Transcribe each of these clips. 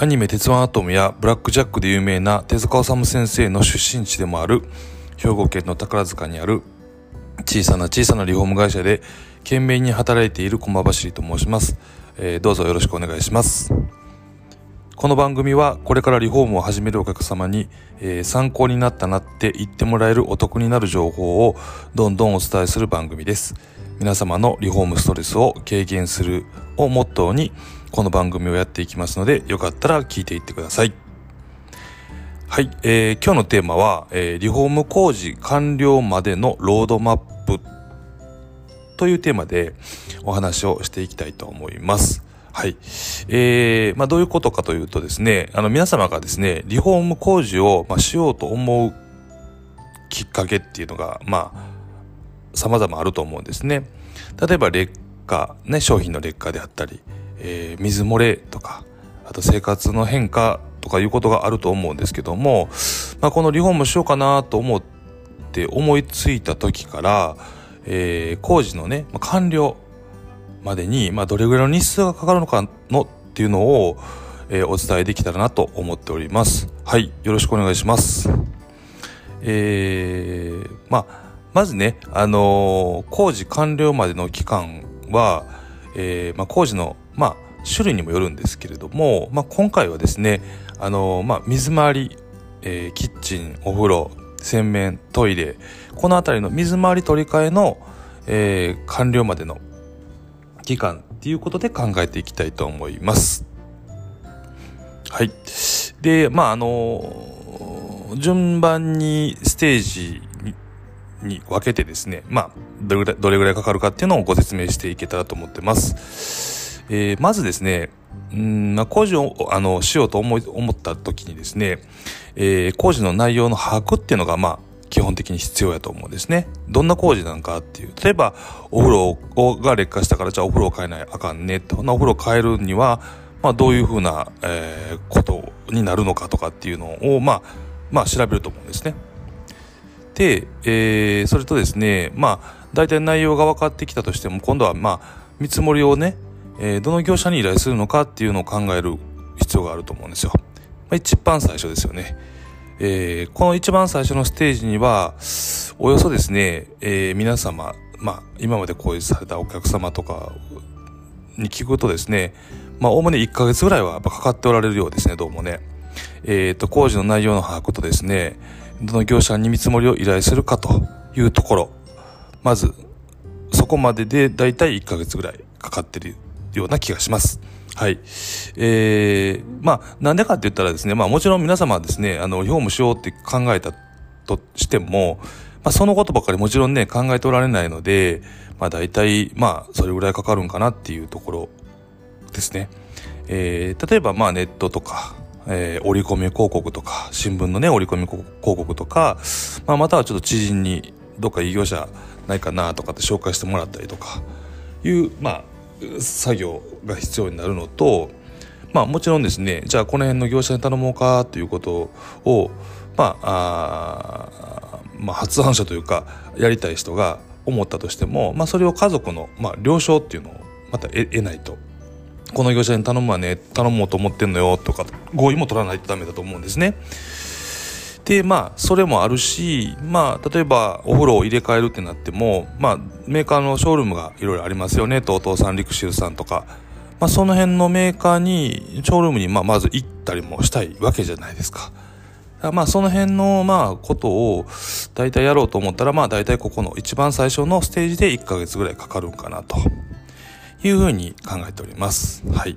アニメ鉄腕アトムやブラックジャックで有名な手塚治虫先生の出身地でもある兵庫県の宝塚にある小さな小さなリフォーム会社で懸命に働いている駒走と申します、えーどうぞよろしくお願いします。この番組はこれからリフォームを始めるお客様に、えー参考になったなって言ってもらえるお得になる情報をどんどんお伝えする番組です。皆様のリフォームストレスを軽減するをモットーにこの番組をやっていきますのでよかったら聞いていってくださいはい、えー今日のテーマは、えーリフォーム工事完了までのロードマップというテーマでお話をしていきたいと思います。はい。えー、まあどういうことかというとですね、あの皆様がですね、リフォーム工事を、まあ、しようと思うきっかけっていうのが、まあ、様々あると思うんですね。例えば劣化、ね、商品の劣化であったり、えー水漏れとか、あと生活の変化とかいうことがあると思うんですけども、まあ、このリフォームしようかなと思って思いついた時から、えー工事のね、まあ完了までに、まあ、どれぐらいの日数がかかるのかのっていうのを、えーお伝えできたらなと思っております。はい、よろしくお願いします。えーまあ、まずね、あのー工事完了までの期間は、えーまあ、工事の、まあ、種類にもよるんですけれども、まあ、今回はですね、あのまあ、水回り、えーキッチン、お風呂、洗面、トイレ、このあたりの水回り取り替えの、えー完了までの期間っていうことで考えていきたいと思います。はい。で、まあ、あの順番にステージにに分けてですね、まあ、どれぐらい、どれぐらいかかるかっていうのをご説明していけたらと思ってます。えーまずですね、うん、まあ、工事を、あの、しようと思い、思った時にですね、えー工事の内容の把握っていうのが、まあ、基本的に必要やと思うんですね。どんな工事なんかっていう。例えば、お風呂が劣化したから、じゃあお風呂を変えないあかんね。と。なお風呂を変えるには、まあ、どういうふうな、えーことになるのかとかっていうのを、まあ、まあ、調べると思うんですね。で、えーそれとですね、まあ、大体内容が分かってきたとしても、今度は、まあ、見積もりをね、えーどの業者に依頼するのかっていうのを考える必要があると思うんですよ。まあ、一番最初ですよね。えーこの一番最初のステージには、およそですね、えー皆様、まあ、今まで工事されたお客様とかに聞くとですね、まあ、おおむね1ヶ月ぐらいはやっぱかかっておられるようですね、どうもね。えっ、と、工事の内容の把握とですね、どの業者に見積もりを依頼するかというところ、まず、そこまででだいたい1ヶ月ぐらいかかってるような気がします。はい。えー、まあ、なんでかって言ったらですね、まあもちろん皆様はですね、あの、リフォームしようって考えたとしても、まあそのことばっかりもちろんね、考えておられないので、まあ大体、まあそれぐらいかかるんかなっていうところですね。えー例えばまあネットとか、えー折り込み広告とか、新聞のね、折り込み広告とか、まあまたはちょっと知人にどっか異業者ないかなとかって紹介してもらったりとか、いう、まあ、作業が必要になるのと、まあもちろんですね、じゃあこの辺の業者に頼もうかということを、まあ、あまあ発案者というか、やりたい人が思ったとしても、まあそれを家族の、まあ了承っていうのをまた得得ないと。この業者に頼むわね、頼もうと思ってんのよとか、合意も取らないとダメだと思うんですね。で、まあ、それもあるし、まあ、例えば、お風呂を入れ替えるってなっても、まあ、メーカーのショールームがいろいろありますよね。TOTO さん、リクシルさんとか。まあ、その辺のメーカーに、ショールームに、まあ、まず行ったりもしたいわけじゃないですか。まあ、その辺の、まあ、ことを、大体やろうと思ったら、まあ、大体ここの一番最初のステージで1ヶ月ぐらいかかるんかな、というふうに考えております。はい。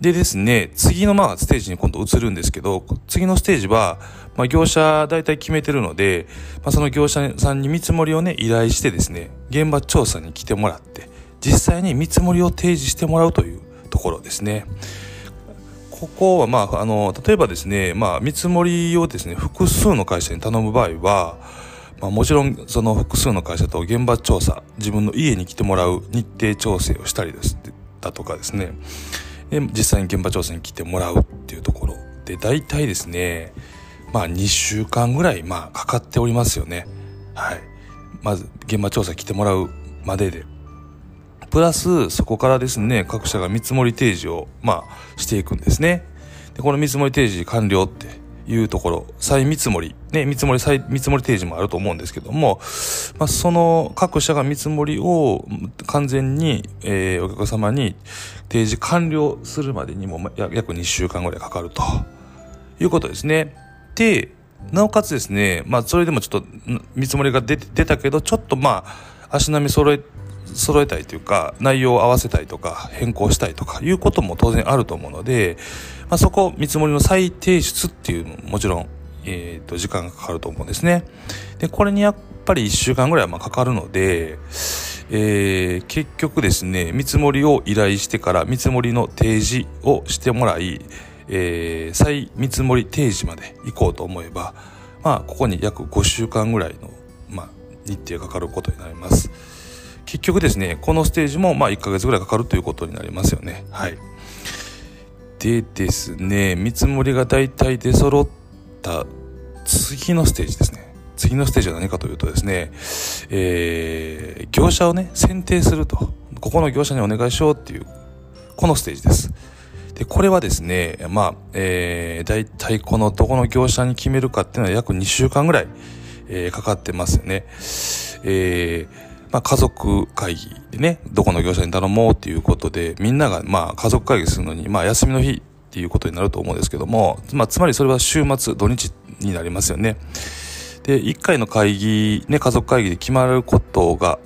でですね、次のまあステージに今度移るんですけど、次のステージは、まあ業者大体決めてるので、まあその業者さんに見積もりをね、依頼してですね、現場調査に来てもらって、実際に見積もりを提示してもらうというところですね。ここはまあ、あの、例えばですね、まあ見積もりをですね、複数の会社に頼む場合は、まあもちろんその複数の会社と現場調査、自分の家に来てもらう日程調整をしたりですだとかですね、で実際に現場調査に来てもらうっていうところで大体ですねまあ2週間ぐらいまあかかっておりますよね。はい。まず現場調査来てもらうまでで。プラスそこからですね各社が見積もり提示をまあしていくんですね。でこの見積もり提示完了っていうところ、再見積もり、ね、見積もり、再見積もり提示もあると思うんですけども、まあ、その各社が見積もりを完全に、えー、お客様に提示完了するまでにも約2週間ぐらいかかるということですね。で、なおかつですね、まあ、それでもちょっと見積もりが出出たけど、ちょっとまあ、足並み揃え揃えたいというか、内容を合わせたいとか、変更したいとかいうことも当然あると思うので、まあ、そこ、見積もりの再提出っていうのももちろん、えっ、ー、と、時間がかかると思うんですね。で、これにやっぱり1週間ぐらいはまかかるので、えー、結局ですね、見積もりを依頼してから見積もりの提示をしてもらい、えー、再見積もり提示まで行こうと思えば、まあ、ここに約5週間ぐらいの、まあ、日程がかかることになります。結局ですね、このステージもまあ1ヶ月ぐらいかかるということになりますよね。はい。でですね、見積もりが大体出揃った次のステージですね。次のステージは何かというとですね、えー、業者をね、選定すると。ここの業者にお願いしようっていう、このステージです。で、これはですね、まあ、えー、大体このどこの業者に決めるかっていうのは約2週間ぐらい、えー、かかってますよね。えー、まあ、家族会議でね、どこの業者に頼もうっていうことで、みんなが、まあ、家族会議するのに、まあ、休みの日っていうことになると思うんですけども、まあ、つまりそれは週末、土日になりますよね。で、一回の会議、ね、家族会議で決まることが、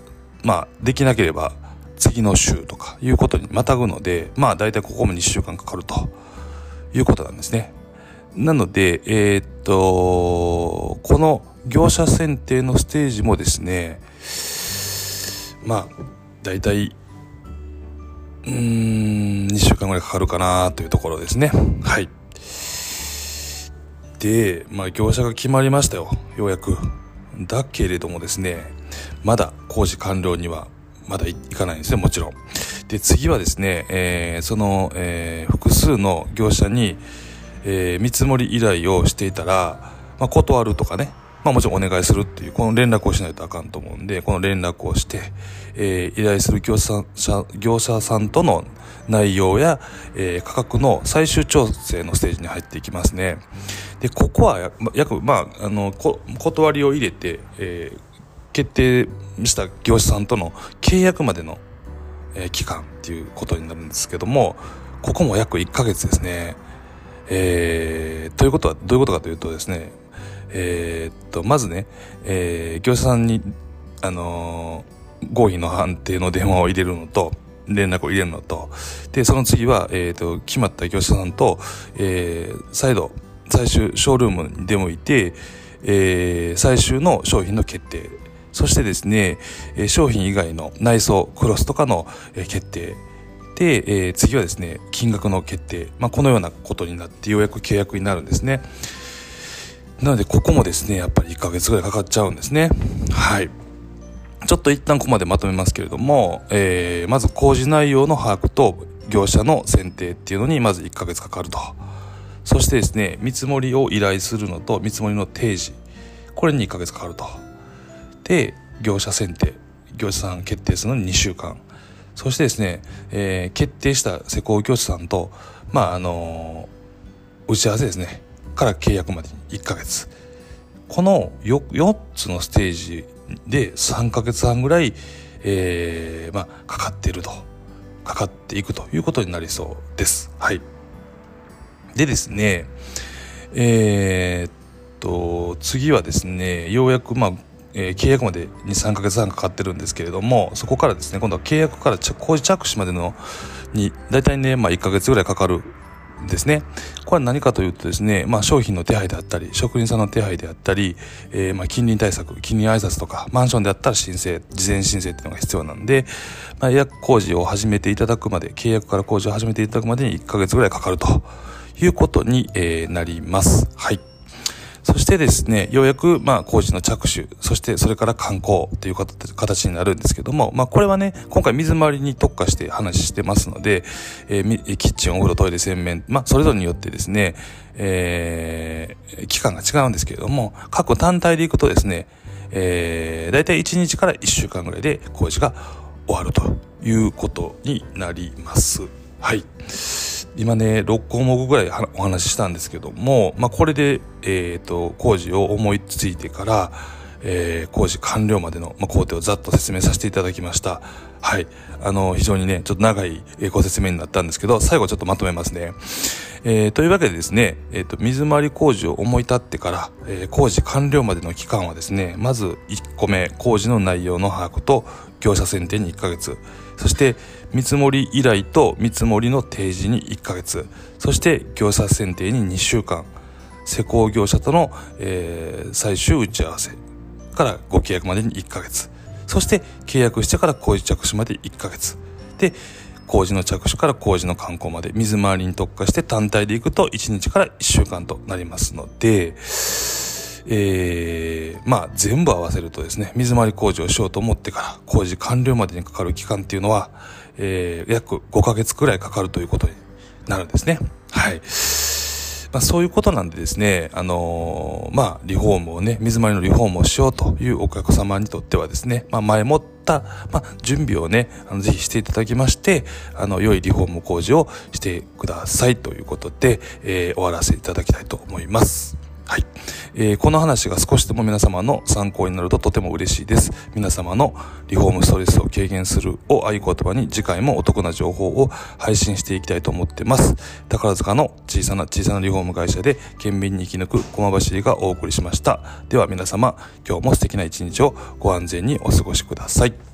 まあ、できなければ、次の週とかいうことにまたぐので、まあ、大体ここも2週間かかるということなんですね。なので、えー、っと、この業者選定のステージもですね、まあ大体うーん2週間ぐらいかかるかなというところですね。はい。でまあ業者が決まりましたよ。ようやく。だけれどもですねまだ工事完了にはまだいかないんですねもちろん。で次はですね、えー、その、えー、複数の業者に、えー、見積もり依頼をしていたら、まあ、断るとかねまあもちろんお願いするっていう、この連絡をしないとあかんと思うんで、この連絡をして、えー、依頼する業者さん業者さんとの内容や、えー、価格の最終調整のステージに入っていきますね。で、ここは約、まあ、あの、こ断りを入れて、えー、決定した業者さんとの契約までの、えー、期間っていうことになるんですけども、ここも約1ヶ月ですね。えー、ということは、どういうことかというとですね、えー、っと、まずね、えー、業者さんに、あのー、合否の判定の電話を入れるのと、連絡を入れるのと、で、その次は、えっ、と、決まった業者さんと、えー、再度、最終、ショールームに出向いて、えー、最終の商品の決定。そしてですね、え商品以外の内装、クロスとかの、え決定。で、えー、次はですね、金額の決定。まあ、このようなことになってようやく契約になるんですね。なので、ここもですね、やっぱり1ヶ月ぐらいかかっちゃうんですね。はい。ちょっと一旦ここまでまとめますけれども、えー、まず工事内容の把握と業者の選定っていうのにまず1ヶ月かかると。そしてですね、見積もりを依頼するのと見積もりの提示。これに1ヶ月かかると。で、業者選定。業者さん決定するのに2週間。そしてですね、えー、決定した施工業者さんと、まあ、あのー、打ち合わせですね。から契約までに1ヶ月。この 4, つのステージで3ヶ月半ぐらい、えー、まあ、かかっていると。かかっていくということになりそうです。はい。でですね、えー、っと、次はですね、ようやく、まあ、えー、契約まで2、3ヶ月半かかってるんですけれども、そこからですね、今度は契約から工事着手までのに、大体ね、まあ1ヶ月ぐらいかかるですね。これは何かというとですね、まあ商品の手配であったり、職人さんの手配であったり、えー、まあ近隣対策、近隣挨拶とか、マンションであったら申請、事前申請っていうのが必要なんで、まあ予約工事を始めていただくまで、契約から工事を始めていただくまでに1ヶ月ぐらいかかるということに、えー、なります。はい。してですね、ようやく、まあ、工事の着手、そしてそれから観光という形になるんですけども、まあ、これはね、今回水回りに特化して話してますので、えー、キッチン、お風呂、トイレ、洗面、まあ、それぞれによってですね、えー、期間が違うんですけれども、各単体でいくとですね、えー、だいたい1日から1週間ぐらいで工事が終わるということになります。はい。今ね、6項目ぐらいお話ししたんですけども、まあ、これで、え、ー、と、工事を思いついてから、えー、工事完了までの、まあ、工程をざっと説明させていただきました。はい。あの、非常にね、ちょっと長いご説明になったんですけど、最後ちょっとまとめますね。えー、というわけでですね、えっ、ー、と、水回り工事を思い立ってから、えー、工事完了までの期間はですね、まず1個目、工事の内容の把握と、業者選定に1ヶ月、そして見積もり依頼と見積もりの提示に1ヶ月、そして業者選定に2週間、施工業者との、えー、最終打ち合わせ。からご契約までに1ヶ月、そして契約してから工事着手まで1ヶ月、で、工事の着手から工事の観光まで水回りに特化して単体で行くと1日から1週間となりますので、えー、まあ全部合わせるとですね、水回り工事をしようと思ってから工事完了までにかかる期間っていうのは、えー、約5ヶ月くらいかかるということになるんですね。はい。まあ、そういうことなんでですね、あのー、まあ、リフォームをね、水回りのリフォームをしようというお客様にとってはですね、まあ、前もった、まあ、準備をね、あの、ぜひしていただきまして、あの、良いリフォーム工事をしてくださいということで、えー、終わらせていただきたいと思います。はい。えー、この話が少しでも皆様の参考になるととても嬉しいです。皆様のリフォームストレスを軽減するを合言葉に次回もお得な情報を配信していきたいと思ってます。宝塚の小さな小さなリフォーム会社で懸命に生き抜く駒走りがお送りしました。では皆様、今日も素敵な一日をご安全にお過ごしください。